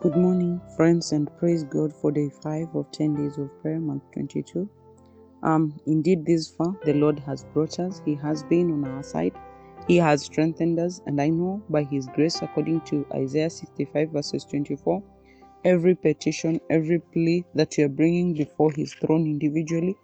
Good morning, friends, and praise God for day 5 of 10 days of prayer, month 22. Um, indeed, this far the Lord has brought us, He has been on our side, He has strengthened us, and I know by His grace, according to Isaiah 65, verses 24, every petition, every plea that we are bringing before His throne individually,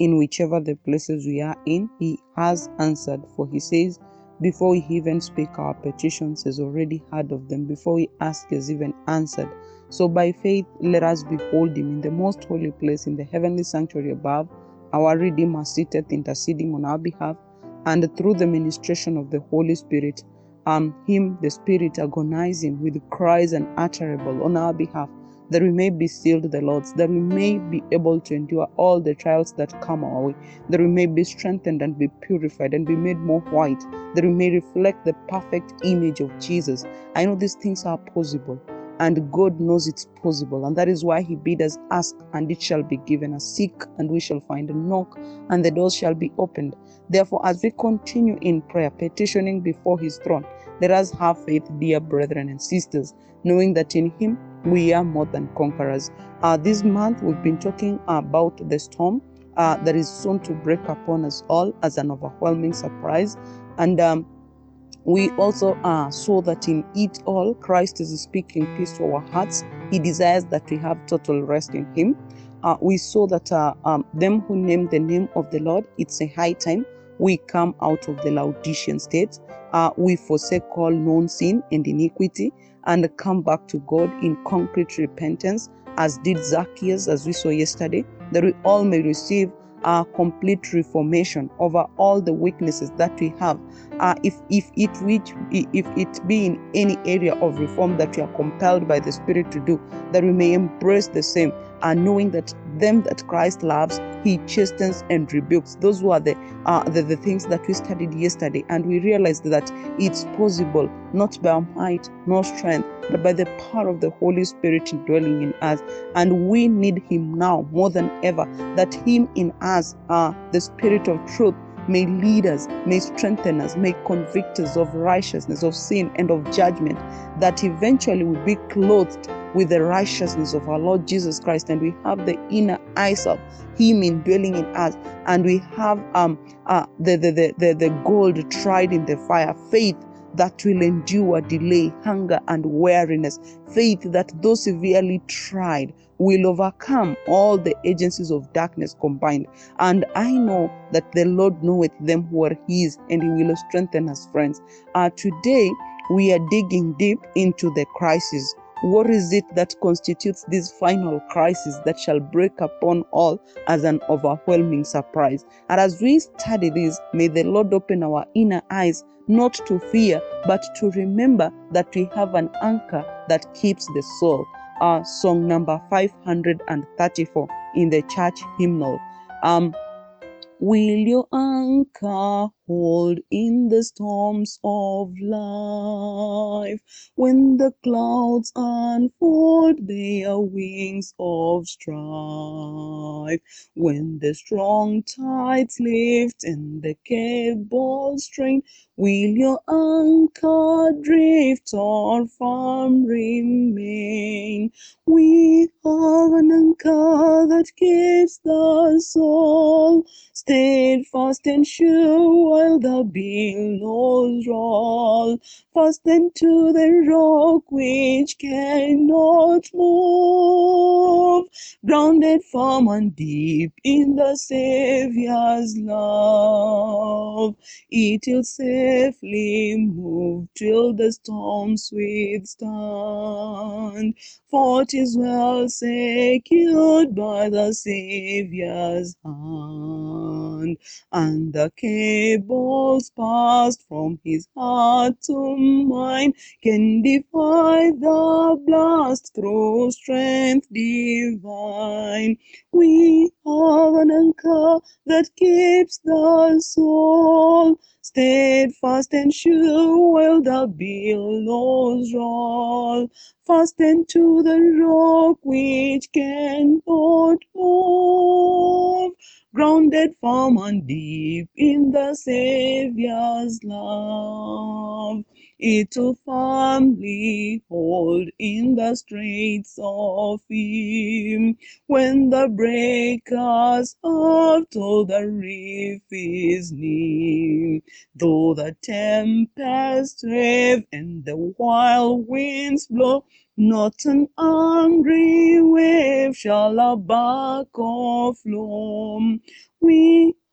in whichever the places we are in, He has answered. For He says, before we even speak our petitions, has already heard of them. Before we ask, has even answered. So by faith, let us behold him in the most holy place in the heavenly sanctuary above, our Redeemer seated interceding on our behalf, and through the ministration of the Holy Spirit, um, him, the Spirit, agonizing with cries unutterable on our behalf, that we may be sealed the Lord's, that we may be able to endure all the trials that come our way, that we may be strengthened and be purified and be made more white, that we may reflect the perfect image of Jesus. I know these things are possible. And God knows it's possible, and that is why He bid us ask, and it shall be given us. Seek, and we shall find. Knock, and the doors shall be opened. Therefore, as we continue in prayer, petitioning before His throne, let us have faith, dear brethren and sisters, knowing that in Him we are more than conquerors. Uh, this month, we've been talking about the storm uh, that is soon to break upon us all as an overwhelming surprise. And um, we also uh, saw that in it all, Christ is speaking peace to our hearts. He desires that we have total rest in Him. Uh, we saw that uh, um, them who name the name of the Lord, it's a high time we come out of the Laodicean state. Uh, we forsake all known sin and iniquity and come back to God in concrete repentance, as did Zacchaeus, as we saw yesterday, that we all may receive a complete reformation over all the weaknesses that we have. Uh, if if it which if it be in any area of reform that we are compelled by the Spirit to do, that we may embrace the same, and uh, knowing that them that Christ loves, He chastens and rebukes. Those were the, uh, the the things that we studied yesterday, and we realized that it's possible not by might nor strength, but by the power of the Holy Spirit dwelling in us. And we need Him now more than ever. That Him in us, uh, the Spirit of truth, may lead us, may strengthen us, may convict us of righteousness, of sin, and of judgment, that eventually we be clothed with the righteousness of our Lord Jesus Christ, and we have the inner eyes of Him indwelling in us, and we have um uh, the, the, the, the, the gold tried in the fire, faith that will endure delay, hunger, and weariness. Faith that, though severely tried, will overcome all the agencies of darkness combined. And I know that the Lord knoweth them who are His, and He will strengthen us, friends. Uh, today, we are digging deep into the crisis what is it that constitutes this final crisis that shall break upon all as an overwhelming surprise? And as we study this, may the Lord open our inner eyes not to fear, but to remember that we have an anchor that keeps the soul. Our song number 534 in the church hymnal. Um, Will your anchor hold in the storms of life when the clouds unfold their wings of strife? When the strong tides lift and the cable strain, will your anchor drift or firm remain? We have an anchor that keeps the soul steadfast and sure while the billows roll, fastened to the rock which cannot move, grounded firm and deep in the Saviour's love. It will safely move till the storms withstand, for it is well secured by the Saviour's hand, and the cables passed from his heart to mine can defy the blast through strength divine. We have an anchor that keeps the soul steadfast and sure while the billows roll, fastened to the rock which cannot move, grounded firm and deep in the Saviour's love. It to firmly hold in the straits of him. When the breakers of told the reef is near, though the tempest rave and the wild winds blow, not an angry wave shall our back of flow. We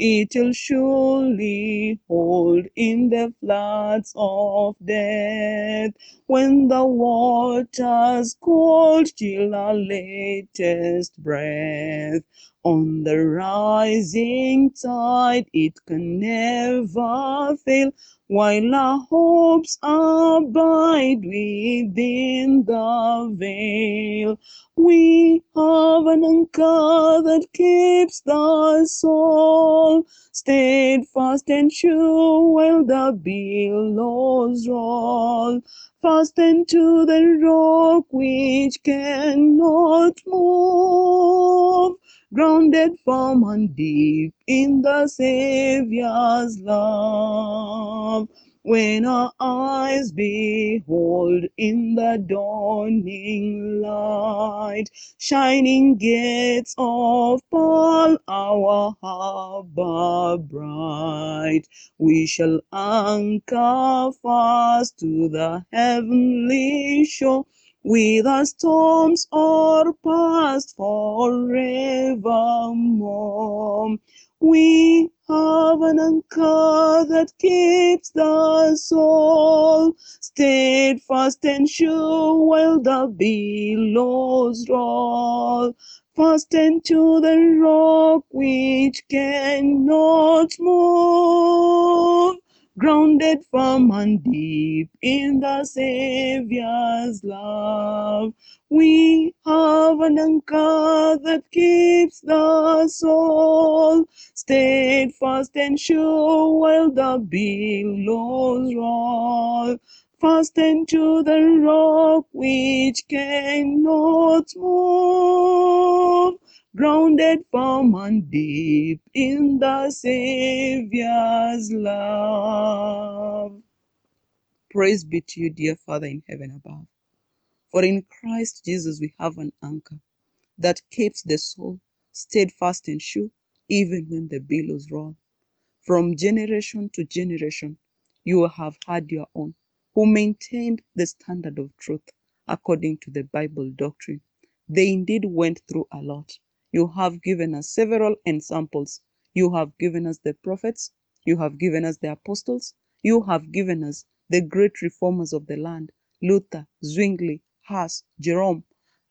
It'll surely hold in the floods of death when the waters cold chill our latest breath. On the rising tide it can never fail, while our hopes abide within the veil. We have an anchor that keeps the soul steadfast and sure while the billows roll. Fastened to the rock which cannot move, grounded firm and deep in the Saviour's love. When our eyes behold in the dawning light, shining gates of pearl, our harbor bright, we shall anchor fast to the heavenly shore, with our storms are past forevermore. We have an anchor that keeps the soul steadfast and sure while the billows roll. Fastened to the rock which cannot move, grounded firm and deep in the Saviour's love. We have an anchor that keeps the soul steadfast and sure while the billows roll. Fastened to the rock which cannot move, grounded firm and deep in the Saviour's love. Praise be to you, dear Father in heaven above. For in Christ Jesus we have an anchor that keeps the soul steadfast and sure, even when the billows roll. From generation to generation, you have had your own, who maintained the standard of truth according to the Bible doctrine. They indeed went through a lot. You have given us several examples. You have given us the prophets. You have given us the apostles. You have given us the great reformers of the land Luther, Zwingli, Huss, Jerome,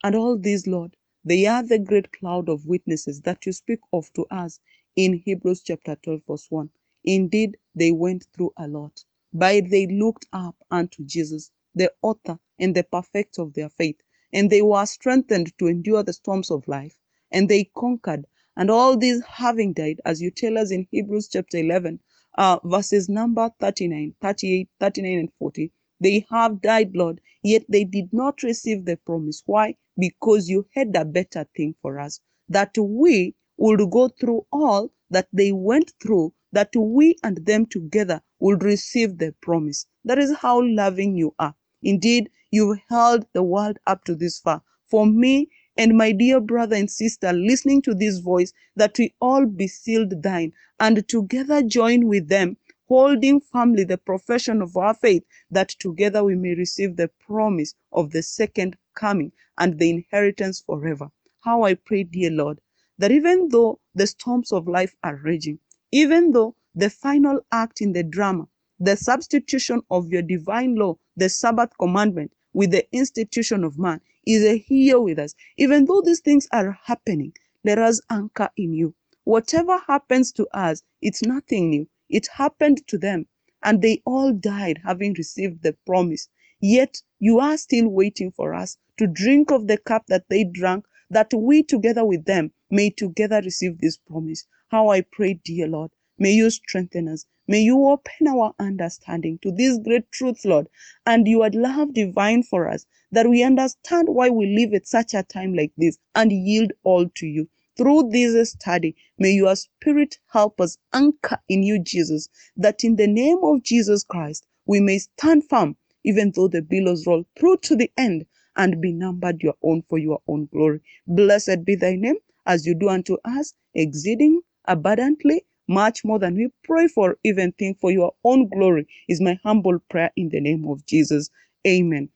and all these, Lord, they are the great cloud of witnesses that you speak of to us in Hebrews chapter 12, verse 1. Indeed, they went through a lot, but they looked up unto Jesus, the author and the perfecter of their faith, and they were strengthened to endure the storms of life, and they conquered. And all these having died, as you tell us in Hebrews chapter 11, uh, verses number 39, 38, 39, and 40, they have died, Lord, yet they did not receive the promise. Why? Because you had a better thing for us, that we would go through all that they went through, that we and them together would receive the promise. That is how loving you are. Indeed, you've held the world up to this far. For me and my dear brother and sister listening to this voice, that we all be sealed thine and together join with them holding firmly the profession of our faith, that together we may receive the promise of the second coming and the inheritance forever. How I pray, dear Lord, that even though the storms of life are raging, even though the final act in the drama, the substitution of your divine law, the Sabbath commandment, with the institution of man, is here with us. Even though these things are happening, let us anchor in you. Whatever happens to us, it's nothing new. It happened to them, and they all died having received the promise. Yet you are still waiting for us to drink of the cup that they drank, that we together with them may together receive this promise. How I pray, dear Lord, may you strengthen us. May you open our understanding to this great truth, Lord, and your love divine for us, that we understand why we live at such a time like this and yield all to you. Through this study, may your spirit help us anchor in you, Jesus, that in the name of Jesus Christ, we may stand firm, even though the billows roll through to the end and be numbered your own for your own glory. Blessed be thy name as you do unto us, exceeding abundantly, much more than we pray for, even think for your own glory, is my humble prayer in the name of Jesus. Amen.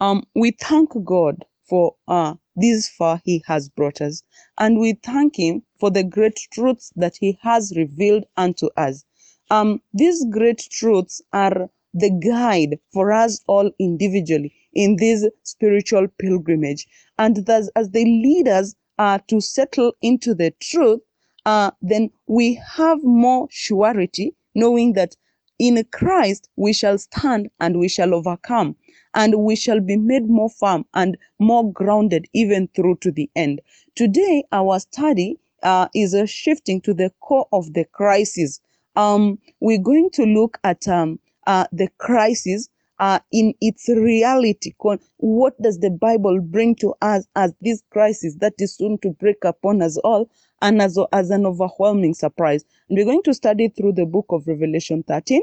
Um, we thank God for uh, this far He has brought us, and we thank Him for the great truths that He has revealed unto us. Um, these great truths are the guide for us all individually in this spiritual pilgrimage. And thus, as they lead us uh, to settle into the truth, uh, then we have more surety knowing that in Christ we shall stand and we shall overcome and we shall be made more firm and more grounded even through to the end. Today, our study uh, is shifting to the core of the crisis. Um, we're going to look at um, uh, the crisis uh, in its reality. What does the Bible bring to us as this crisis that is soon to break upon us all and as, as an overwhelming surprise? And we're going to study through the book of Revelation 13.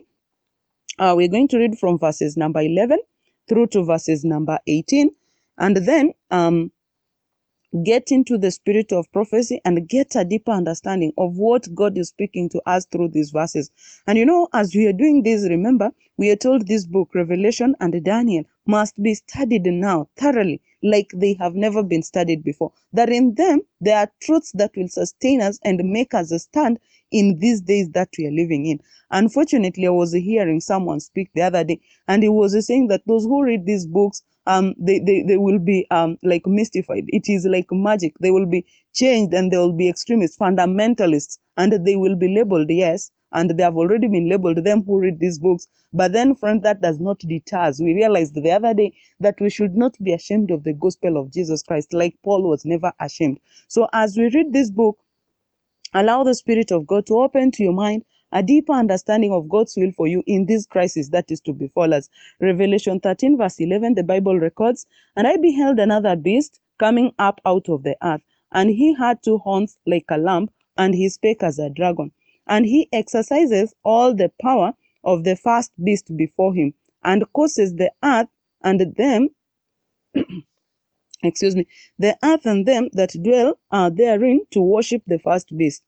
Uh, we're going to read from verses number 11 through to verses number 18. And then um, get into the spirit of prophecy and get a deeper understanding of what God is speaking to us through these verses. And you know, as we are doing this, remember, we are told this book, Revelation and Daniel, must be studied now thoroughly, like they have never been studied before. That in them, there are truths that will sustain us and make us stand in these days that we are living in. Unfortunately, I was hearing someone speak the other day, and he was saying that those who read these books um, they, they, they will be um, like mystified. It is like magic. They will be changed and they will be extremists, fundamentalists, and they will be labeled, yes, and they have already been labeled, them who read these books. But then, friend, that does not deter us. We realized the other day that we should not be ashamed of the gospel of Jesus Christ, like Paul was never ashamed. So as we read this book, allow the Spirit of God to open to your mind a deeper understanding of God's will for you in this crisis that is to befall us. Revelation 13, verse 11, the Bible records, And I beheld another beast coming up out of the earth, and he had two horns like a lamb, and he spake as a dragon. And he exercises all the power of the first beast before him, and causes the earth and them excuse me, the earth and them that dwell uh, therein to worship the first beast,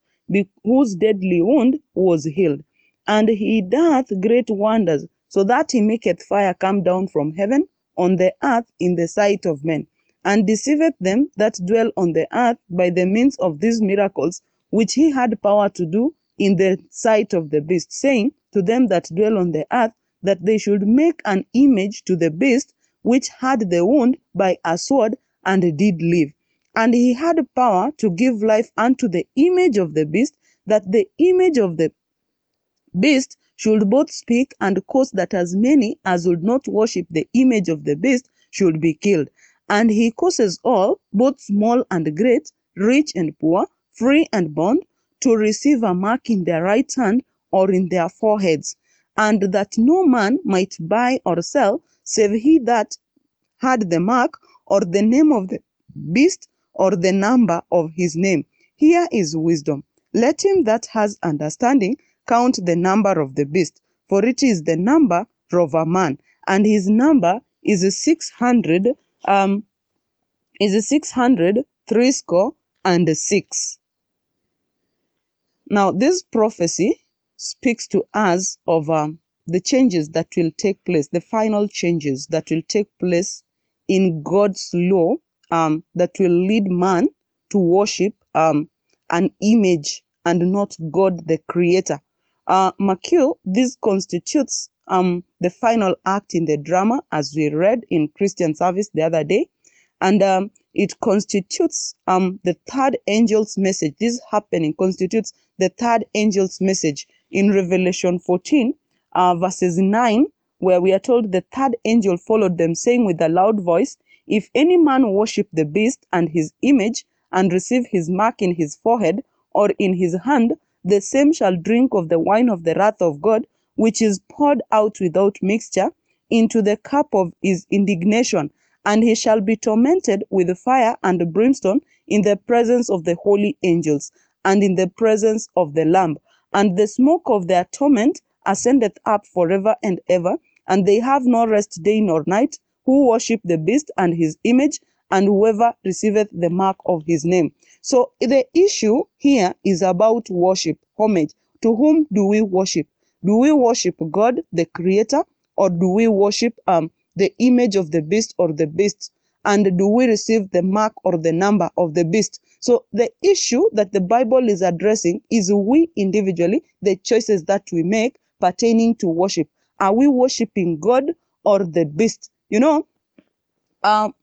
whose deadly wound was healed. And he doth great wonders, so that he maketh fire come down from heaven on the earth in the sight of men, and deceiveth them that dwell on the earth by the means of these miracles, which he had power to do in the sight of the beast, saying to them that dwell on the earth, that they should make an image to the beast which had the wound by a sword and did live. And he had power to give life unto the image of the beast, that the image of the beast should both speak and cause that as many as would not worship the image of the beast should be killed. And he causes all, both small and great, rich and poor, free and bond, to receive a mark in their right hand or in their foreheads, and that no man might buy or sell save he that had the mark or the name of the beast or the number of his name. Here is wisdom. Let him that has understanding count the number of the beast, for it is the number of a man, and his number is six hundred um is six hundred three score and six. Now this prophecy speaks to us of um, the changes that will take place, the final changes that will take place in God's law um, that will lead man to worship um, an image and not God the creator. Uh, McHugh, this constitutes um, the final act in the drama as we read in Christian service the other day. And um, it constitutes um, the third angel's message. This happening constitutes the third angel's message in Revelation 14, uh, verses 9, where we are told the third angel followed them, saying with a loud voice, if any man worship the beast and his image, and receive his mark in his forehead or in his hand, the same shall drink of the wine of the wrath of God, which is poured out without mixture into the cup of his indignation, and he shall be tormented with fire and brimstone in the presence of the holy angels and in the presence of the Lamb. And the smoke of their torment ascendeth up forever and ever, and they have no rest day nor night, who worship the beast and his image, and whoever receiveth the mark of his name. So the issue here is about worship, homage. To whom do we worship? Do we worship God, the creator, or do we worship um, the image of the beast or the beast? And do we receive the mark or the number of the beast? So the issue that the Bible is addressing is we individually, the choices that we make pertaining to worship. Are we worshiping God or the beast? You know, um,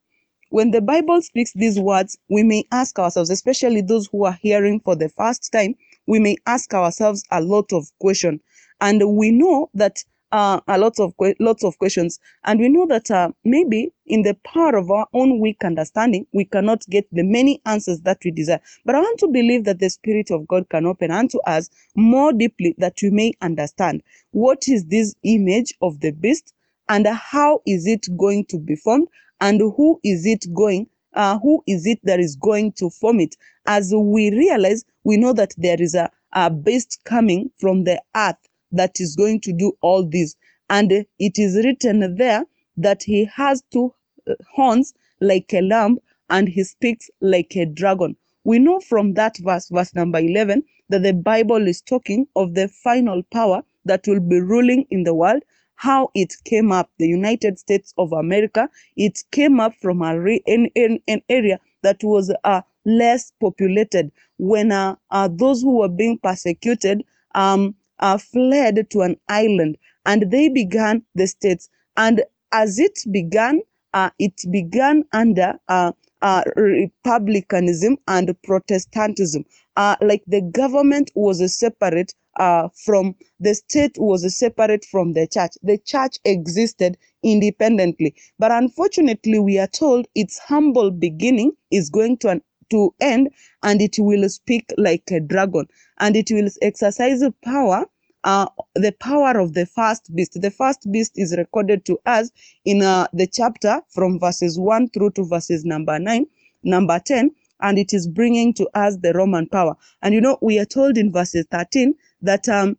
when the Bible speaks these words, we may ask ourselves, especially those who are hearing for the first time, we may ask ourselves a lot of questions. And we know that uh, a lot of lots of questions, and we know that uh, maybe in the power of our own weak understanding, we cannot get the many answers that we desire. But I want to believe that the Spirit of God can open unto us more deeply that we may understand what is this image of the beast and how is it going to be formed and who is it going uh, who is it that is going to form it as we realize we know that there is a, a beast coming from the earth that is going to do all this. And it is written there that he has two uh, horns like a lamb and he speaks like a dragon. We know from that verse, verse number 11, that the Bible is talking of the final power that will be ruling in the world, how it came up, the United States of America. It came up from a re- in, in, an area that was uh, less populated when uh, uh, those who were being persecuted um, uh, fled to an island and they began the states. And as it began, uh, it began under uh, uh, republicanism and Protestantism. Uh, like the government was separate uh, from the state was separate from the church. The church existed independently, but unfortunately, we are told its humble beginning is going to an to end and it will speak like a dragon and it will exercise power uh, the power of the first beast. The first beast is recorded to us in uh, the chapter from verses 1 through to verses number 9, number 10, and it is bringing to us the Roman power. And you know, we are told in verses 13 that um,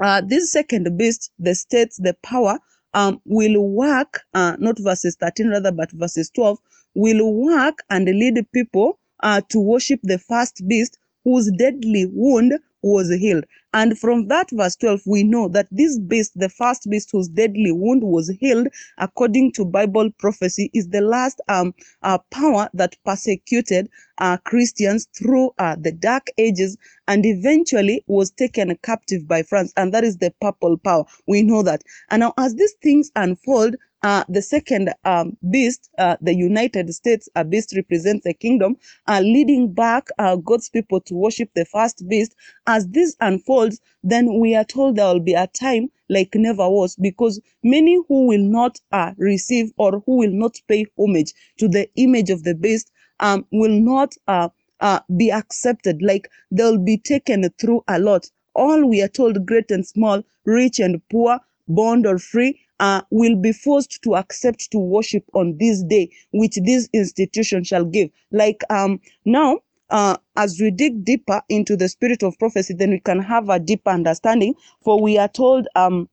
uh, this second beast, the states, the power, um, will work, uh, not verses 13 rather, but verses 12, will work and lead people uh, to worship the first beast whose deadly wound was healed. And from that verse 12, we know that this beast, the first beast whose deadly wound was healed, according to Bible prophecy, is the last um, uh, power that persecuted uh, Christians through uh, the dark ages and eventually was taken captive by France. And that is the papal power. We know that. And now, as these things unfold, uh, the second um, beast, uh, the United States, a beast represents the kingdom, uh, leading back uh, God's people to worship the first beast. As this unfolds, then we are told there will be a time like never was because many who will not uh, receive or who will not pay homage to the image of the beast um, will not uh, be accepted. Like they'll be taken through a lot. All we are told, great and small, rich and poor, bond or free, uh, will be forced to accept to worship on this day, which this institution shall give. Like um, now, uh, as we dig deeper into the spirit of prophecy, then we can have a deeper understanding. For we are told um,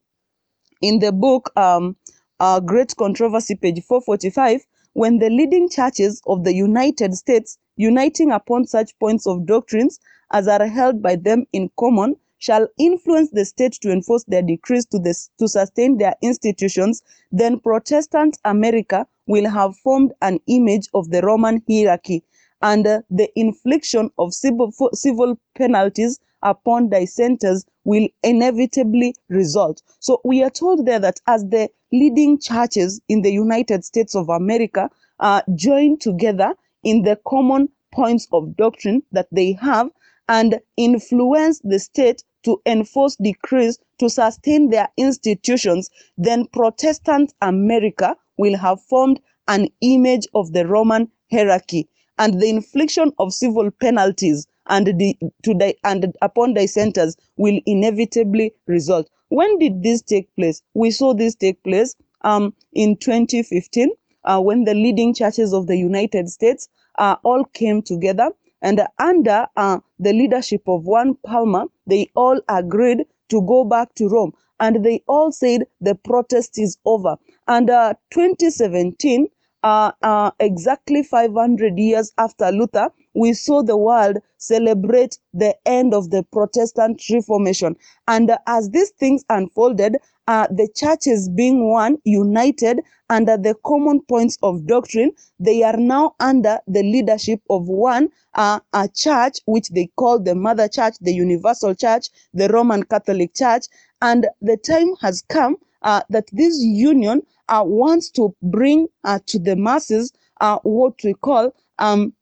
in the book um, uh, Great Controversy, page 445, when the leading churches of the United States uniting upon such points of doctrines as are held by them in common shall influence the state to enforce their decrees to, this, to sustain their institutions, then Protestant America will have formed an image of the Roman hierarchy, and uh, the infliction of civil, civil penalties upon dissenters will inevitably result. So we are told there that as the leading churches in the United States of America uh, join together in the common points of doctrine that they have, and influence the state to enforce decrees to sustain their institutions, then Protestant America will have formed an image of the Roman hierarchy. and the infliction of civil penalties and the to the and upon dissenters will inevitably result. When did this take place? We saw this take place um, in 2015 uh, when the leading churches of the United States uh, all came together and under uh, the leadership of one Palmer, they all agreed to go back to Rome and they all said the protest is over. And uh, 2017, uh, uh, exactly 500 years after Luther, we saw the world celebrate the end of the Protestant Reformation. And uh, as these things unfolded, uh, the churches being one, united under the common points of doctrine, they are now under the leadership of one uh, a church, which they call the Mother Church, the Universal Church, the Roman Catholic Church. And the time has come uh, that this union uh, wants to bring uh, to the masses uh, what we call um,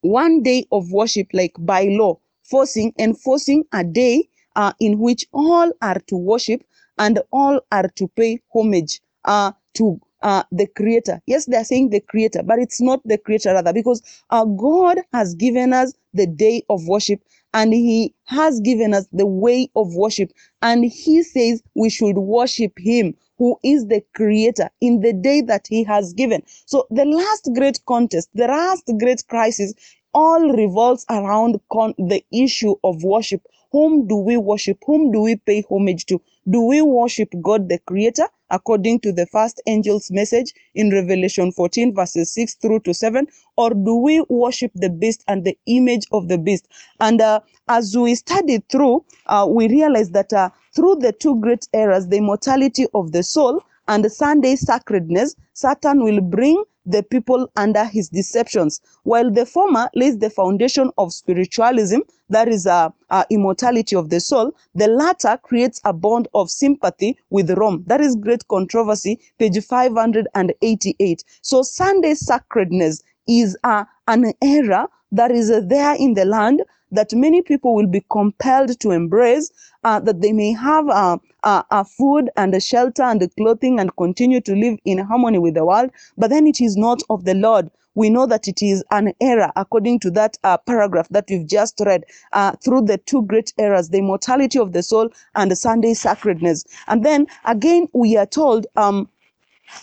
one day of worship, like by law, forcing enforcing a day in which all are to worship and all are to pay homage uh, to uh, the creator. Yes, they are saying the creator, but it's not the creator rather, because uh, God has given us the day of worship and he has given us the way of worship. And he says we should worship him who is the creator in the day that he has given. So the last great contest, the last great crisis all revolves around con- the issue of worship. Whom do we worship? Whom do we pay homage to? Do we worship God the Creator according to the first angel's message in Revelation 14, verses 6 through to 7? Or do we worship the beast and the image of the beast? And uh, as we studied through, uh, we realized that uh, through the two great errors, the immortality of the soul and Sunday sacredness, Satan will bring the people under his deceptions. While the former lays the foundation of spiritualism, that is a, a, immortality of the soul, the latter creates a bond of sympathy with Rome. That is great controversy, page 588. So Sunday sacredness is uh, an error that is uh, there in the land that many people will be compelled to embrace, uh, that they may have a, uh, uh, food and a shelter and a clothing and continue to live in harmony with the world, but then it is not of the Lord. We know that it is an error according to that uh, paragraph that we've just read uh, through the two great errors, the immortality of the soul and the Sunday sacredness. And then again, we are told, um,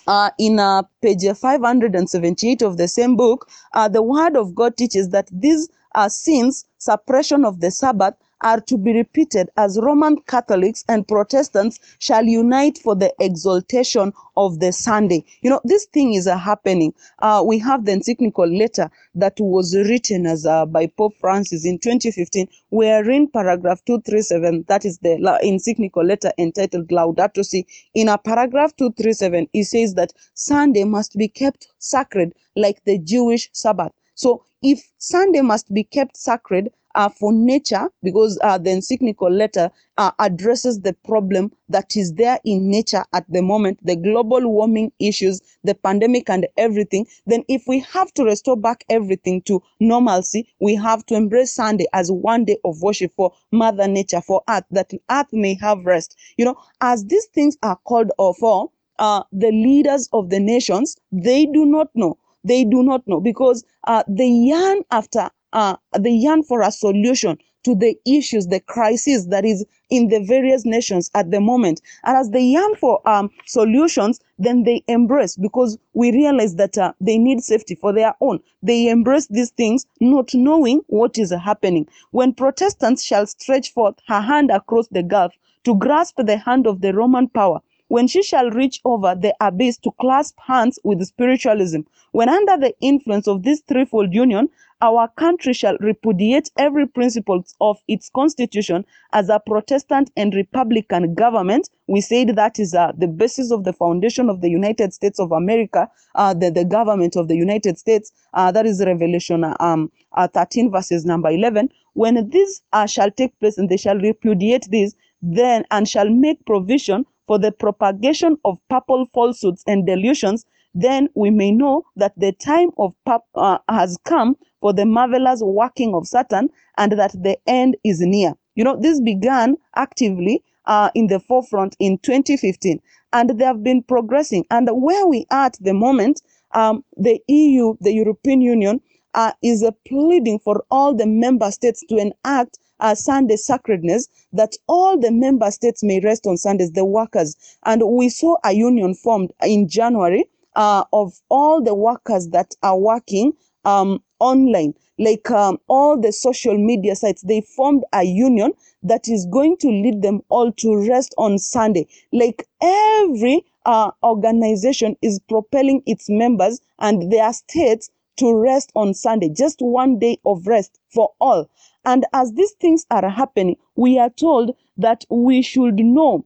uh, in uh, page 578 of the same book, uh, the word of God teaches that these uh, sins, suppression of the Sabbath, are to be repeated as Roman Catholics and Protestants shall unite for the exaltation of the Sunday. You know, this thing is uh, happening. Uh, we have the encyclical letter that was written as uh, by Pope Francis in 2015, wherein paragraph 237, that is the encyclical letter entitled Laudato Si, in a paragraph 237, he says that Sunday must be kept sacred like the Jewish Sabbath. So if Sunday must be kept sacred uh, for nature, because uh, the encyclical letter uh, addresses the problem that is there in nature at the moment, the global warming issues, the pandemic, and everything, then if we have to restore back everything to normalcy, we have to embrace Sunday as one day of worship for Mother Nature, for Earth, that Earth may have rest. You know, as these things are called for, uh, the leaders of the nations, they do not know they do not know because uh, they yearn after, uh, they yearn for a solution to the issues, the crisis that is in the various nations at the moment. And as they yearn for um, solutions, then they embrace because we realize that uh, they need safety for their own. They embrace these things not knowing what is happening. When Protestants shall stretch forth her hand across the gulf to grasp the hand of the Roman power, when she shall reach over the abyss to clasp hands with spiritualism, when under the influence of this threefold union, our country shall repudiate every principle of its constitution as a Protestant and Republican government. We said that is uh, the basis of the foundation of the United States of America, uh, the, the government of the United States. Uh, that is Revelation uh, um, uh, 13 verses number 11. When this uh, shall take place and they shall repudiate this, then and shall make provision for the propagation of papal falsehoods and delusions, then we may know that the time of uh, has come for the marvelous working of Satan and that the end is near. You know, this began actively uh, in the forefront in 2015, and they have been progressing. And where we are at the moment, um, the EU, the European Union, uh, is uh, pleading for all the member states to enact uh, Sunday sacredness that all the member states may rest on Sundays, the workers. And we saw a union formed in January uh, of all the workers that are working um, online, like um, all the social media sites. They formed a union that is going to lead them all to rest on Sunday. Like every uh, organization is propelling its members and their states to rest on Sunday, just one day of rest for all. And as these things are happening, we are told that we should know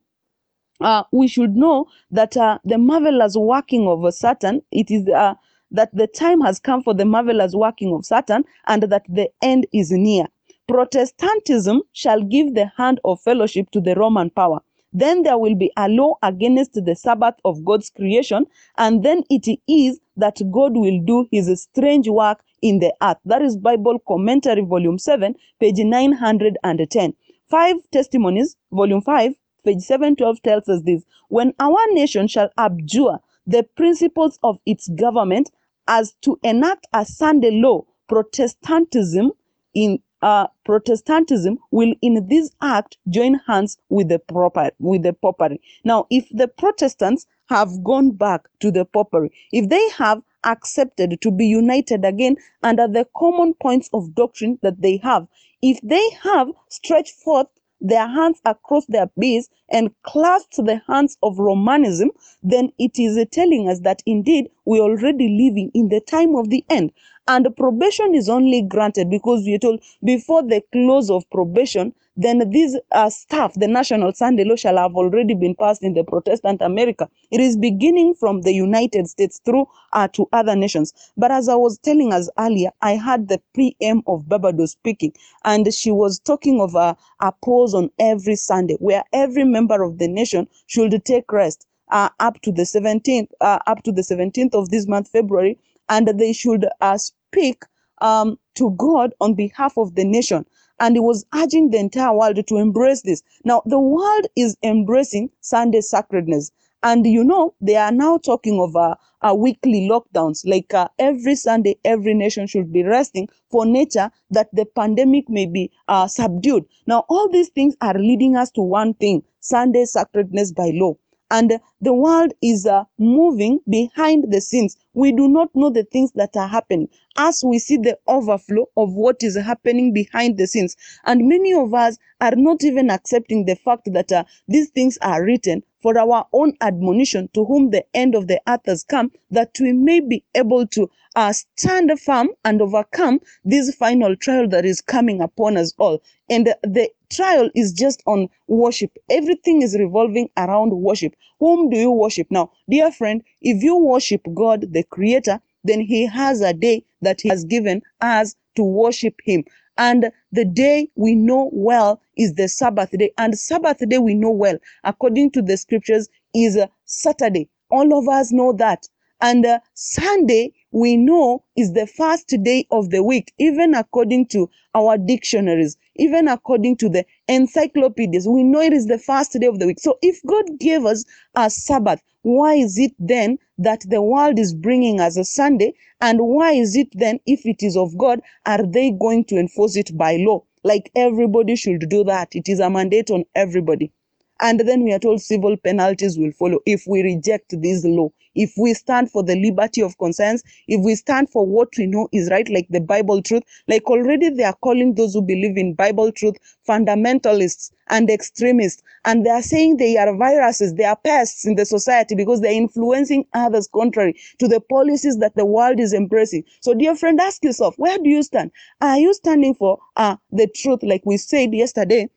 uh, we should know that uh, the marvelous working of Satan, it is uh, that the time has come for the marvelous working of Satan and that the end is near. Protestantism shall give the hand of fellowship to the Roman power. Then there will be a law against the Sabbath of God's creation, and then it is that God will do his strange work in the earth. That is Bible Commentary, Volume 7, page 910. Five Testimonies, Volume 5, page 712 tells us this When our nation shall abjure the principles of its government as to enact a Sunday law, Protestantism in uh, Protestantism will in this act join hands with the proper with the popery. Now, if the Protestants have gone back to the popery, if they have accepted to be united again under the common points of doctrine that they have, if they have stretched forth their hands across their base and clasped the hands of Romanism, then it is telling us that indeed we're already living in the time of the end. And probation is only granted because we are told before the close of probation, then this uh, stuff, the national Sunday law, shall have already been passed in the Protestant America. It is beginning from the United States through uh, to other nations. But as I was telling us earlier, I had the PM of Barbados speaking, and she was talking of a, a pause on every Sunday where every member of the nation should take rest. Uh, up to the 17th, uh, up to the 17th of this month, February, and they should uh, speak um, to God on behalf of the nation and he was urging the entire world to embrace this. Now, the world is embracing Sunday sacredness. And you know, they are now talking of uh, uh, weekly lockdowns, like uh, every Sunday, every nation should be resting for nature that the pandemic may be uh, subdued. Now, all these things are leading us to one thing Sunday sacredness by law and the world is uh, moving behind the scenes. We do not know the things that are happening as we see the overflow of what is happening behind the scenes. And many of us are not even accepting the fact that uh, these things are written for our own admonition to whom the end of the earth has come, that we may be able to uh, stand firm and overcome this final trial that is coming upon us all. And the trial is just on worship. Everything is revolving around worship. Whom do you worship? Now, dear friend, if you worship God, the Creator, then He has a day that He has given us to worship Him. And the day we know well is the Sabbath day. And Sabbath day we know well, according to the scriptures, is Saturday. All of us know that. And uh, Sunday, we know, is the first day of the week, even according to our dictionaries, even according to the encyclopedias. We know it is the first day of the week. So if God gave us a Sabbath, why is it then that the world is bringing us a Sunday? And why is it then, if it is of God, are they going to enforce it by law? Like everybody should do that. It is a mandate on everybody. And then we are told civil penalties will follow if we reject this law. If we stand for the liberty of conscience, if we stand for what we know is right, like the Bible truth, like already they are calling those who believe in Bible truth fundamentalists and extremists. And they are saying they are viruses, they are pests in the society because they're influencing others contrary to the policies that the world is embracing. So, dear friend, ask yourself, where do you stand? Are you standing for uh, the truth, like we said yesterday?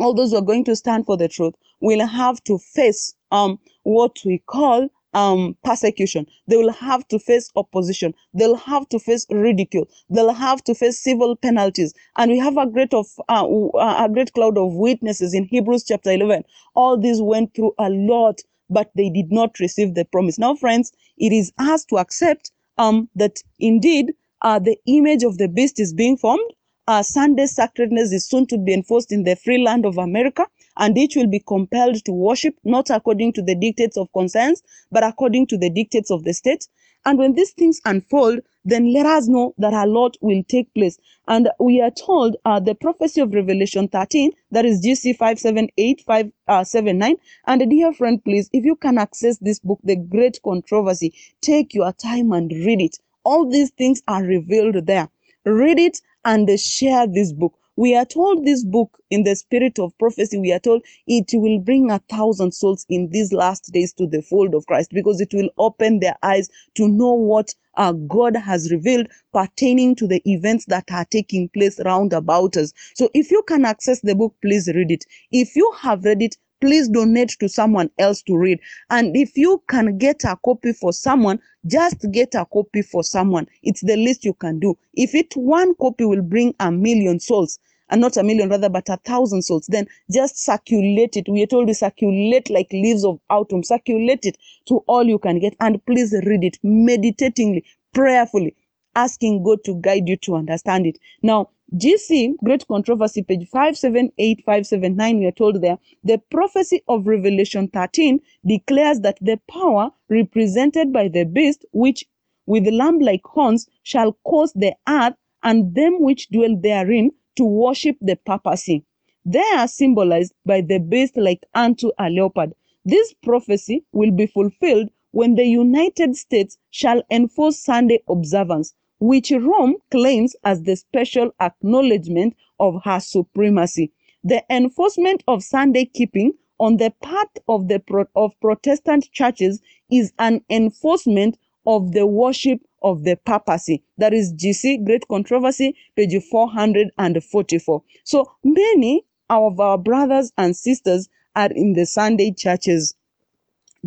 All those who are going to stand for the truth will have to face um, what we call um, persecution. They will have to face opposition. They'll have to face ridicule. They'll have to face civil penalties. And we have a great of uh, a great cloud of witnesses in Hebrews chapter 11. All these went through a lot, but they did not receive the promise. Now, friends, it is us to accept um, that indeed uh, the image of the beast is being formed uh, Sunday sacredness is soon to be enforced in the free land of America, and each will be compelled to worship not according to the dictates of conscience, but according to the dictates of the state. And when these things unfold, then let us know that a lot will take place. And we are told uh, the prophecy of Revelation 13, that is GC 578579. Uh, and dear friend, please, if you can access this book, The Great Controversy, take your time and read it. All these things are revealed there. Read it and share this book. We are told this book in the spirit of prophecy, we are told it will bring a thousand souls in these last days to the fold of Christ because it will open their eyes to know what uh, God has revealed pertaining to the events that are taking place round about us. So if you can access the book, please read it. If you have read it, please donate to someone else to read. And if you can get a copy for someone, just get a copy for someone. It's the least you can do. If it one copy will bring a million souls, and not a million rather, but a thousand souls, then just circulate it. We are told to circulate like leaves of autumn, circulate it to all you can get, and please read it meditatingly, prayerfully, asking God to guide you to understand it. Now, GC, Great Controversy, page 578, 579, we are told there, the prophecy of Revelation 13 declares that the power represented by the beast, which with lamb-like horns shall cause the earth and them which dwell therein to worship the papacy. They are symbolized by the beast like unto a leopard. This prophecy will be fulfilled when the United States shall enforce Sunday observance which Rome claims as the special acknowledgement of her supremacy. The enforcement of Sunday keeping on the part of the of Protestant churches is an enforcement of the worship of the papacy. That is GC, Great Controversy, page 444. So many of our brothers and sisters are in the Sunday churches.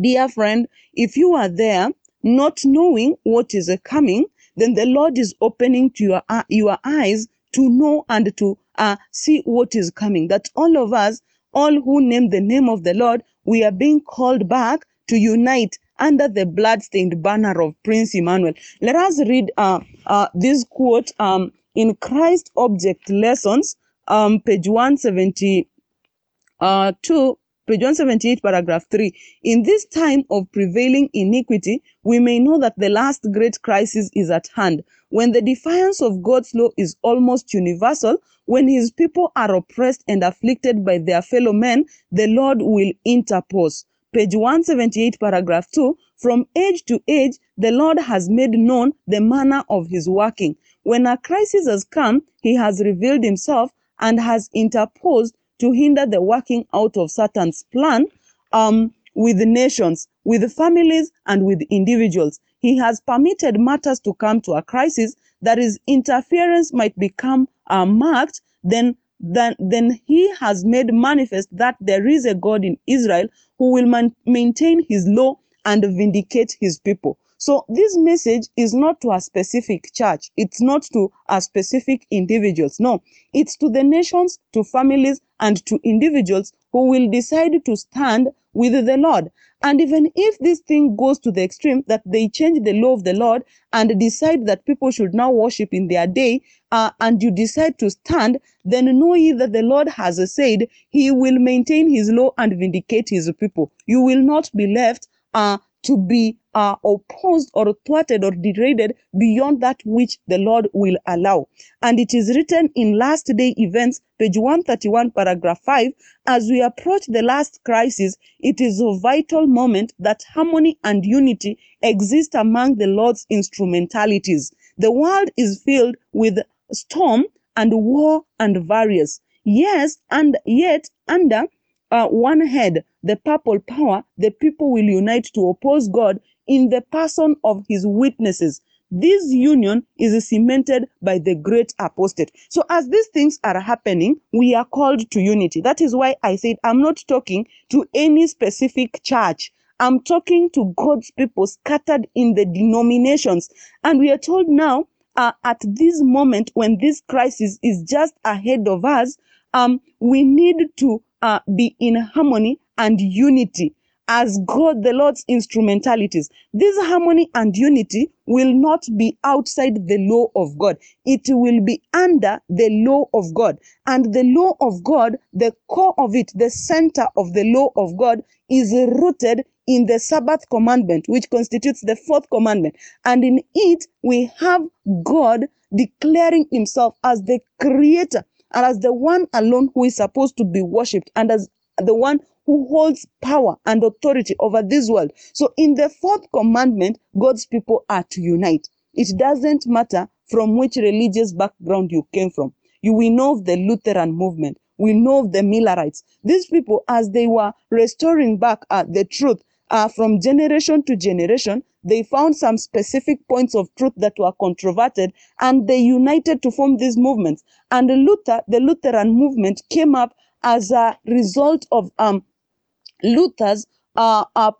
Dear friend, if you are there not knowing what is coming, then the Lord is opening to your, uh, your eyes to know and to uh, see what is coming. That all of us, all who name the name of the Lord, we are being called back to unite under the blood-stained banner of Prince Emmanuel. Let us read uh, uh, this quote um, in Christ Object Lessons, um, page 172, uh, Page 178, paragraph 3. In this time of prevailing iniquity, we may know that the last great crisis is at hand. When the defiance of God's law is almost universal, when his people are oppressed and afflicted by their fellow men, the Lord will interpose. Page 178, paragraph 2. From age to age, the Lord has made known the manner of his working. When a crisis has come, he has revealed himself and has interposed to hinder the working out of Satan's plan um, with nations, with families, and with individuals. He has permitted matters to come to a crisis that his interference might become uh, marked, then, then, then he has made manifest that there is a God in Israel who will man- maintain his law and vindicate his people. So this message is not to a specific church. It's not to a specific individuals. No, it's to the nations, to families, and to individuals who will decide to stand with the Lord. And even if this thing goes to the extreme that they change the law of the Lord and decide that people should now worship in their day, uh, and you decide to stand, then know ye that the Lord has said he will maintain his law and vindicate his people. You will not be left uh, to be uh, opposed or thwarted or degraded beyond that which the Lord will allow. And it is written in last day events, page 131, paragraph 5, as we approach the last crisis, it is a vital moment that harmony and unity exist among the Lord's instrumentalities. The world is filled with storm and war and various. Yes, and yet under uh, one head, the papal power, the people will unite to oppose God in the person of his witnesses. This union is cemented by the great apostate. So as these things are happening, we are called to unity. That is why I said I'm not talking to any specific church. I'm talking to God's people scattered in the denominations. And we are told now, uh, at this moment when this crisis is just ahead of us, um, we need to uh, be in harmony and unity as God, the Lord's instrumentalities. This harmony and unity will not be outside the law of God. It will be under the law of God. And the law of God, the core of it, the center of the law of God is rooted in the Sabbath commandment, which constitutes the fourth commandment. And in it, we have God declaring himself as the creator and as the one alone who is supposed to be worshipped and as the one who holds power and authority over this world. So in the fourth commandment, God's people are to unite. It doesn't matter from which religious background you came from. You will know of the Lutheran movement. We know of the Millerites. These people, as they were restoring back uh, the truth uh, from generation to generation, they found some specific points of truth that were controverted and they united to form these movements. And Luther, the Lutheran movement came up as a result of um, Luther's uh, uh,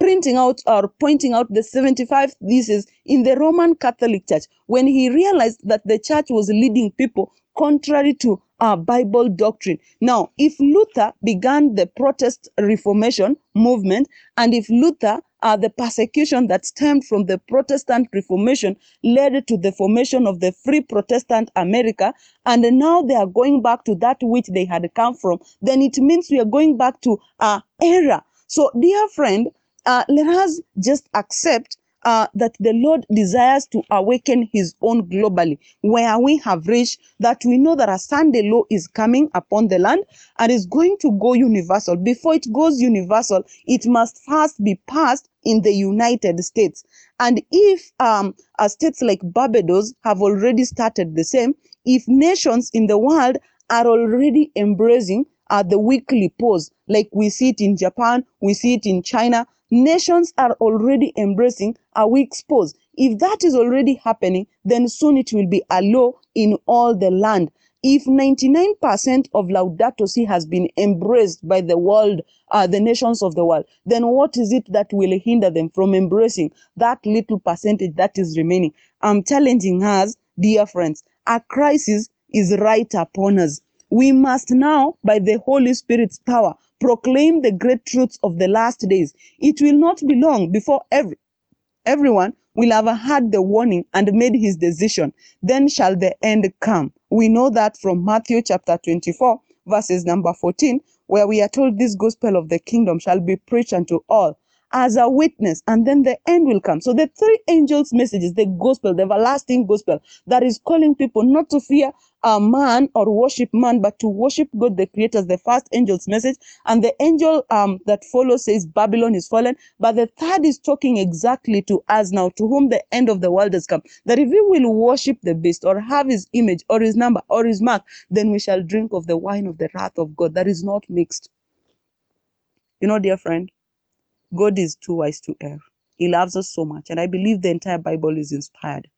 printing out or pointing out the 75 theses in the Roman Catholic Church when he realized that the church was leading people contrary to uh, Bible doctrine. Now, if Luther began the Protest Reformation movement, and if Luther, uh, the persecution that stemmed from the Protestant Reformation led to the formation of the Free Protestant America, and now they are going back to that which they had come from, then it means we are going back to uh, era. So, dear friend, uh, let us just accept uh, that the Lord desires to awaken his own globally, where we have reached that we know that a Sunday law is coming upon the land and is going to go universal. Before it goes universal, it must first be passed in the United States. And if um, uh, states like Barbados have already started the same, if nations in the world are already embracing uh, the weekly pause, like we see it in Japan, we see it in China, nations are already embracing a week's pause. If that is already happening, then soon it will be a law in all the land. If 99% of Laudato Si has been embraced by the world, uh, the nations of the world, then what is it that will hinder them from embracing that little percentage that is remaining? I'm challenging us, dear friends, a crisis is right upon us. We must now, by the Holy Spirit's power, proclaim the great truths of the last days. It will not be long before every everyone will have heard the warning and made his decision. Then shall the end come. We know that from Matthew chapter 24, verses number 14, where we are told this gospel of the kingdom shall be preached unto all as a witness, and then the end will come. So the three angels' messages, the gospel, the everlasting gospel, that is calling people not to fear a man or worship man, but to worship God the Creator, the first angel's message. And the angel um, that follows says Babylon is fallen. But the third is talking exactly to us now, to whom the end of the world has come. That if we will worship the beast or have his image or his number or his mark, then we shall drink of the wine of the wrath of God that is not mixed. You know, dear friend, God is too wise to err. He loves us so much. And I believe the entire Bible is inspired.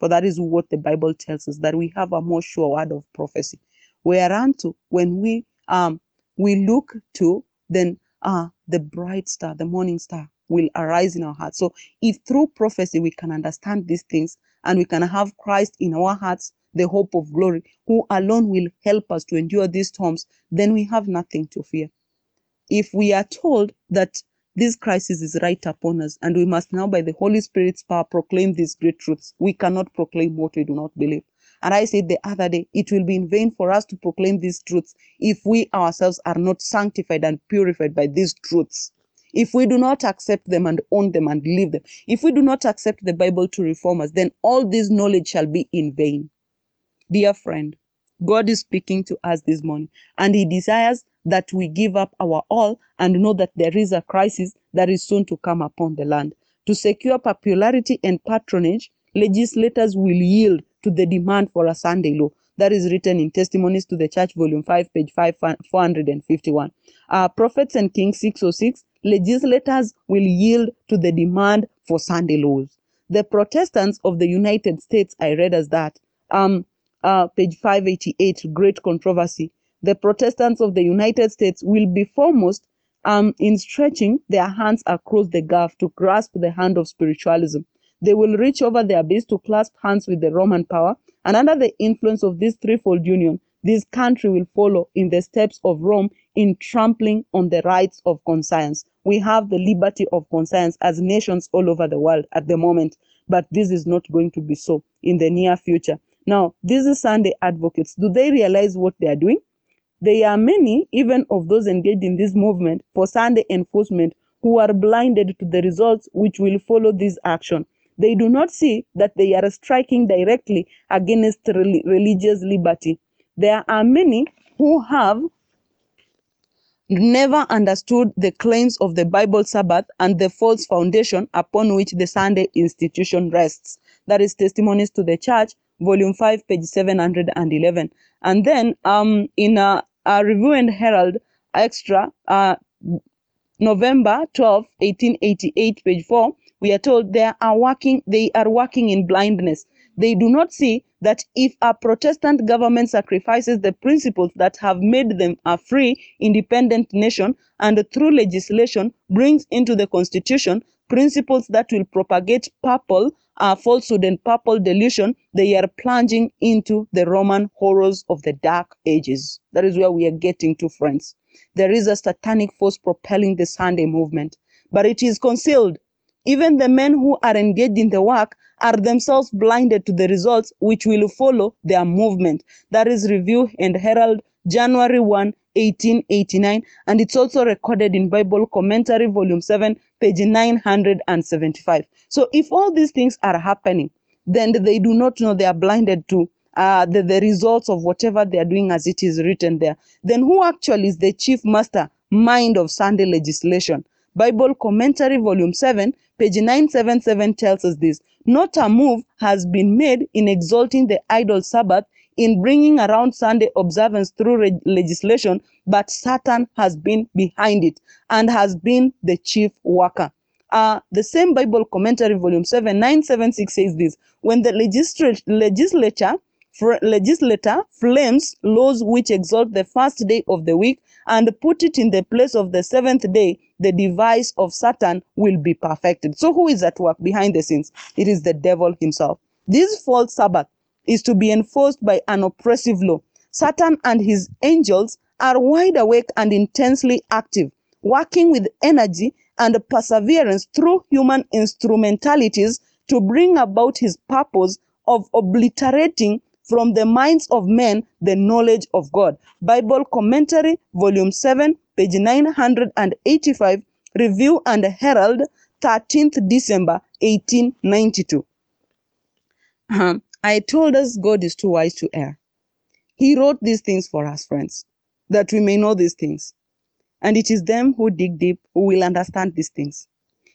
For that is what the Bible tells us, that we have a more sure word of prophecy. Whereunto, when we um we look to, then uh the bright star, the morning star, will arise in our hearts. So if through prophecy we can understand these things and we can have Christ in our hearts, the hope of glory, who alone will help us to endure these storms, then we have nothing to fear. If we are told that this crisis is right upon us, and we must now, by the Holy Spirit's power, proclaim these great truths. We cannot proclaim what we do not believe. And I said the other day, it will be in vain for us to proclaim these truths if we ourselves are not sanctified and purified by these truths. If we do not accept them and own them and live them, if we do not accept the Bible to reform us, then all this knowledge shall be in vain. Dear friend, God is speaking to us this morning, and He desires that we give up our all and know that there is a crisis that is soon to come upon the land. To secure popularity and patronage, legislators will yield to the demand for a Sunday law. That is written in Testimonies to the Church, Volume 5, page 5, 451. Uh, Prophets and Kings 606, legislators will yield to the demand for Sunday laws. The Protestants of the United States, I read as that, um, uh, page 588, Great Controversy, the Protestants of the United States will be foremost um, in stretching their hands across the gulf to grasp the hand of spiritualism. They will reach over their base to clasp hands with the Roman power, and under the influence of this threefold union, this country will follow in the steps of Rome in trampling on the rights of conscience. We have the liberty of conscience as nations all over the world at the moment, but this is not going to be so in the near future. Now, these Sunday advocates, do they realize what they are doing? There are many, even of those engaged in this movement for Sunday enforcement, who are blinded to the results which will follow this action. They do not see that they are striking directly against religious liberty. There are many who have never understood the claims of the Bible Sabbath and the false foundation upon which the Sunday institution rests. That is Testimonies to the Church, Volume 5, page 711. And then um, in a Review and Herald Extra, uh, November 12, 1888, page 4, we are told they are working, they are working in blindness. They do not see that if a Protestant government sacrifices the principles that have made them a free, independent nation and through legislation brings into the constitution principles that will propagate papal uh, falsehood and papal delusion, they are plunging into the Roman horrors of the dark ages. That is where we are getting to, friends. There is a satanic force propelling the Sunday movement, but it is concealed. Even the men who are engaged in the work are themselves blinded to the results which will follow their movement. That is Review and Herald, January 1, 1889, and it's also recorded in Bible Commentary, Volume 7, page 975. So if all these things are happening, then they do not know they are blinded to uh, the, the results of whatever they are doing as it is written there. Then who actually is the chief master mind of Sunday legislation? Bible Commentary, Volume 7, page 977 tells us this. Not a move has been made in exalting the idol Sabbath in bringing around Sunday observance through legislation, but Satan has been behind it and has been the chief worker. Uh, the same Bible commentary, volume 7, 976 says this When the legislature, legislature legislator flames laws which exalt the first day of the week and put it in the place of the seventh day, the device of Satan will be perfected. So, who is at work behind the scenes? It is the devil himself. This false Sabbath is to be enforced by an oppressive law. Satan and his angels are wide awake and intensely active, working with energy and perseverance through human instrumentalities to bring about his purpose of obliterating from the minds of men the knowledge of God. Bible Commentary, Volume 7, page 985, Review and Herald, 13th December 1892. Uh-huh. I told us God is too wise to err. He wrote these things for us, friends, that we may know these things. And it is them who dig deep who will understand these things.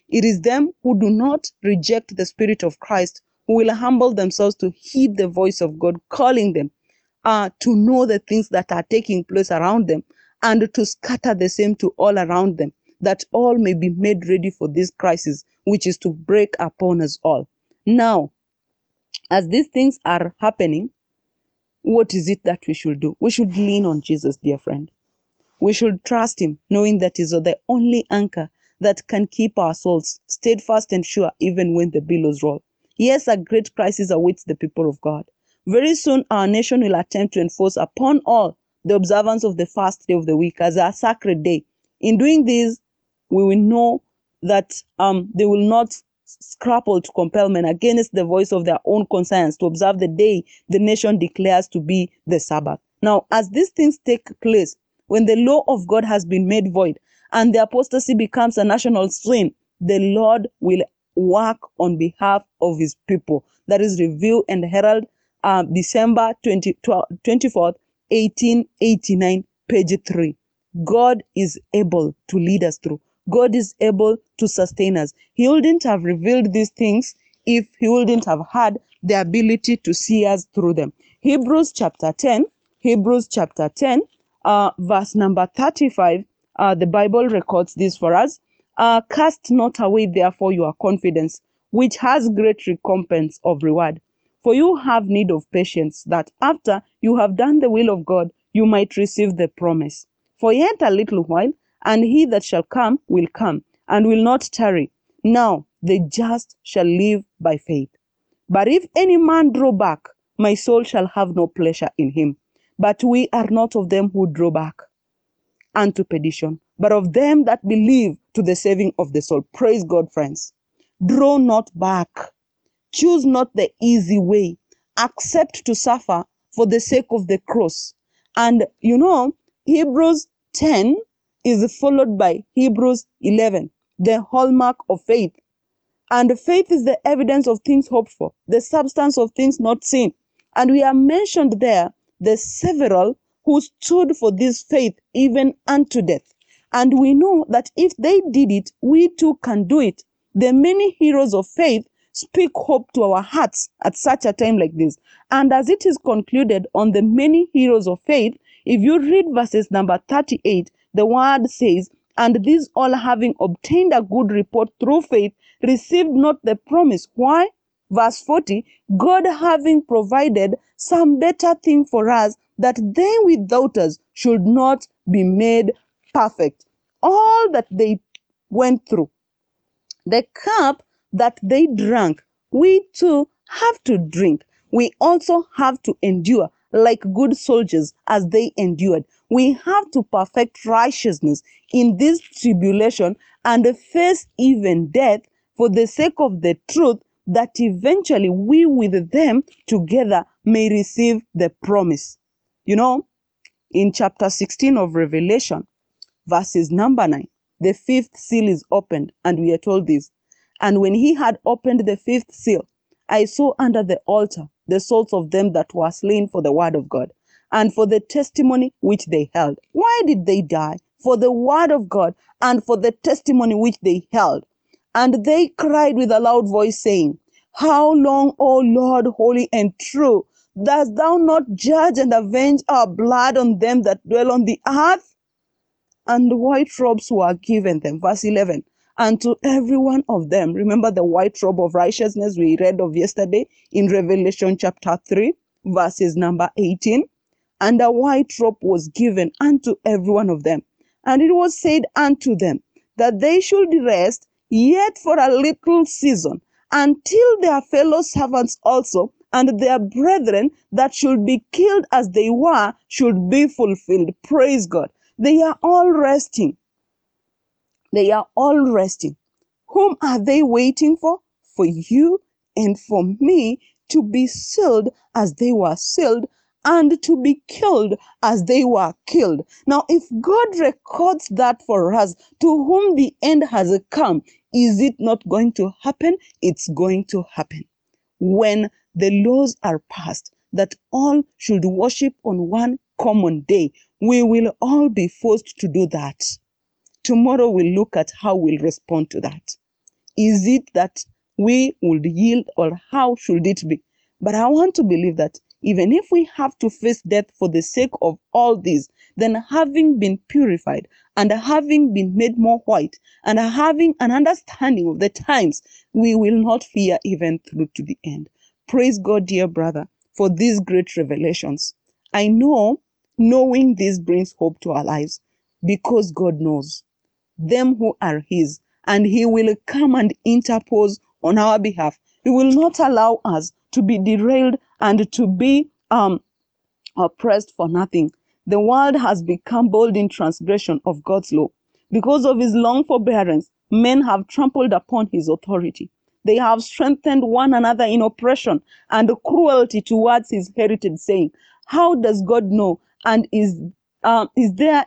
It is them who do not reject the Spirit of Christ who will humble themselves to heed the voice of God calling them uh, to know the things that are taking place around them and to scatter the same to all around them, that all may be made ready for this crisis, which is to break upon us all. Now, as these things are happening, what is it that we should do? We should lean on Jesus, dear friend. We should trust Him, knowing that He's the only anchor that can keep our souls steadfast and sure even when the billows roll. Yes, a great crisis awaits the people of God. Very soon, our nation will attempt to enforce upon all the observance of the first day of the week as a sacred day. In doing this, we will know that um, they will not scruple to compel men against the voice of their own conscience to observe the day the nation declares to be the Sabbath. Now, as these things take place, when the law of God has been made void and the apostasy becomes a national sin, the Lord will work on behalf of his people. That is Review and Herald, uh, December 20, 24th, 1889, page 3. God is able to lead us through. God is able to sustain us. He wouldn't have revealed these things if he wouldn't have had the ability to see us through them. Hebrews chapter 10, Hebrews chapter 10, uh, verse number 35, uh, the Bible records this for us. Uh, Cast not away, therefore, your confidence, which has great recompense of reward. For you have need of patience, that after you have done the will of God, you might receive the promise. For yet a little while, and he that shall come will come and will not tarry. Now the just shall live by faith. But if any man draw back, my soul shall have no pleasure in him. But we are not of them who draw back unto perdition, but of them that believe to the saving of the soul. Praise God, friends. Draw not back. Choose not the easy way. Accept to suffer for the sake of the cross. And you know, Hebrews 10 is followed by Hebrews 11. the hallmark of faith. And faith is the evidence of things hoped for, the substance of things not seen. And we are mentioned there the several who stood for this faith even unto death. And we know that if they did it, we too can do it. The many heroes of faith speak hope to our hearts at such a time like this. And as it is concluded on the many heroes of faith, if you read verses number 38, the word says, And these all having obtained a good report through faith, received not the promise. Why? Verse 40, God having provided some better thing for us, that they without us should not be made perfect. All that they went through, the cup that they drank, we too have to drink. We also have to endure like good soldiers as they endured. We have to perfect righteousness in this tribulation and face even death for the sake of the truth that eventually we with them together may receive the promise. You know, in chapter 16 of Revelation, verses number 9, the fifth seal is opened, and we are told this. And when he had opened the fifth seal, I saw under the altar the souls of them that were slain for the word of God and for the testimony which they held. Why did they die? For the word of God and for the testimony which they held. And they cried with a loud voice, saying, How long, O Lord, holy and true, dost thou not judge and avenge our blood on them that dwell on the earth? And white robes were given them. Verse 11 and to every one of them. Remember the white robe of righteousness we read of yesterday in Revelation chapter 3, verses number 18. And a white robe was given unto every one of them. And it was said unto them that they should rest yet for a little season until their fellow servants also and their brethren that should be killed as they were should be fulfilled. Praise God. They are all resting. They are all resting. Whom are they waiting for? For you and for me to be sealed as they were sealed and to be killed as they were killed. Now, if God records that for us, to whom the end has come, is it not going to happen? It's going to happen. When the laws are passed that all should worship on one common day, we will all be forced to do that. Tomorrow we'll look at how we'll respond to that. Is it that we would yield or how should it be? But I want to believe that even if we have to face death for the sake of all this, then having been purified and having been made more white and having an understanding of the times, we will not fear even through to the end. Praise God, dear brother, for these great revelations. I know knowing this brings hope to our lives because God knows them who are his, and he will come and interpose on our behalf. He will not allow us to be derailed and to be um, oppressed for nothing. The world has become bold in transgression of God's law. Because of his long forbearance, men have trampled upon his authority. They have strengthened one another in oppression and cruelty towards his heritage, saying, How does God know? And is um, is there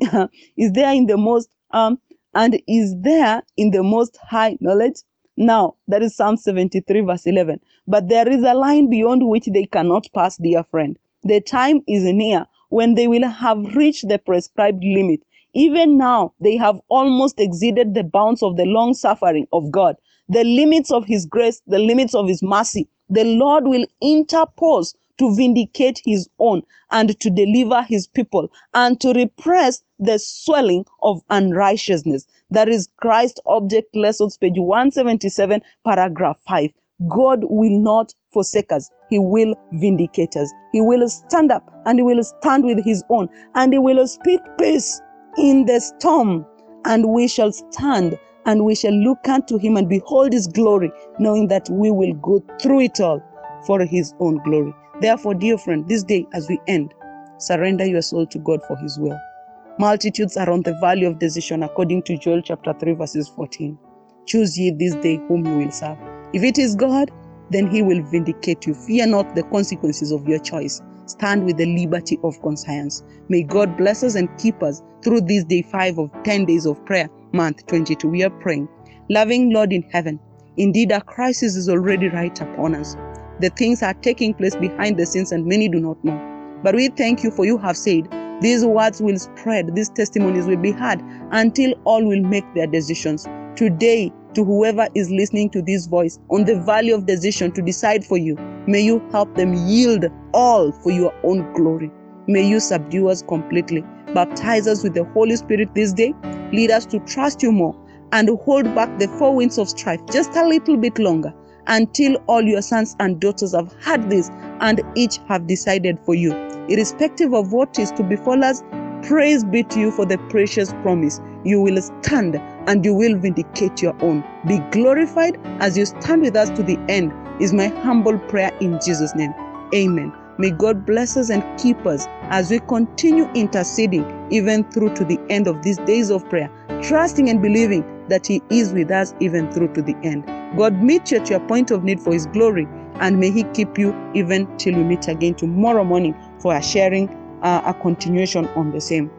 is there in the most um, and is there in the most high knowledge. Now, that is Psalm 73, verse 11. But there is a line beyond which they cannot pass, dear friend. The time is near when they will have reached the prescribed limit. Even now, they have almost exceeded the bounds of the long suffering of God, the limits of His grace, the limits of His mercy. The Lord will interpose to vindicate his own and to deliver his people and to repress the swelling of unrighteousness. That is Christ Object Lessons, page 177, paragraph 5. God will not forsake us. He will vindicate us. He will stand up and he will stand with his own and he will speak peace in the storm and we shall stand and we shall look unto him and behold his glory, knowing that we will go through it all for his own glory. Therefore, dear friend, this day as we end, surrender your soul to God for his will. Multitudes are on the valley of decision according to Joel chapter 3 verses 14. Choose ye this day whom you will serve. If it is God, then he will vindicate you. Fear not the consequences of your choice. Stand with the liberty of conscience. May God bless us and keep us through this day five of 10 days of prayer month 22. We are praying. Loving Lord in heaven, indeed a crisis is already right upon us. The things are taking place behind the scenes and many do not know. But we thank you for you have said these words will spread, these testimonies will be heard until all will make their decisions. Today, to whoever is listening to this voice on the value of decision to decide for you, may you help them yield all for your own glory. May you subdue us completely. Baptize us with the Holy Spirit this day. Lead us to trust you more and hold back the four winds of strife just a little bit longer until all your sons and daughters have heard this and each have decided for you. Irrespective of what is to befall us, praise be to you for the precious promise. You will stand and you will vindicate your own. Be glorified as you stand with us to the end, is my humble prayer in Jesus' name. Amen. May God bless us and keep us as we continue interceding even through to the end of these days of prayer, trusting and believing that He is with us even through to the end. God meet you at your point of need for His glory, and may He keep you even till we meet again tomorrow morning for a sharing, uh, a continuation on the same.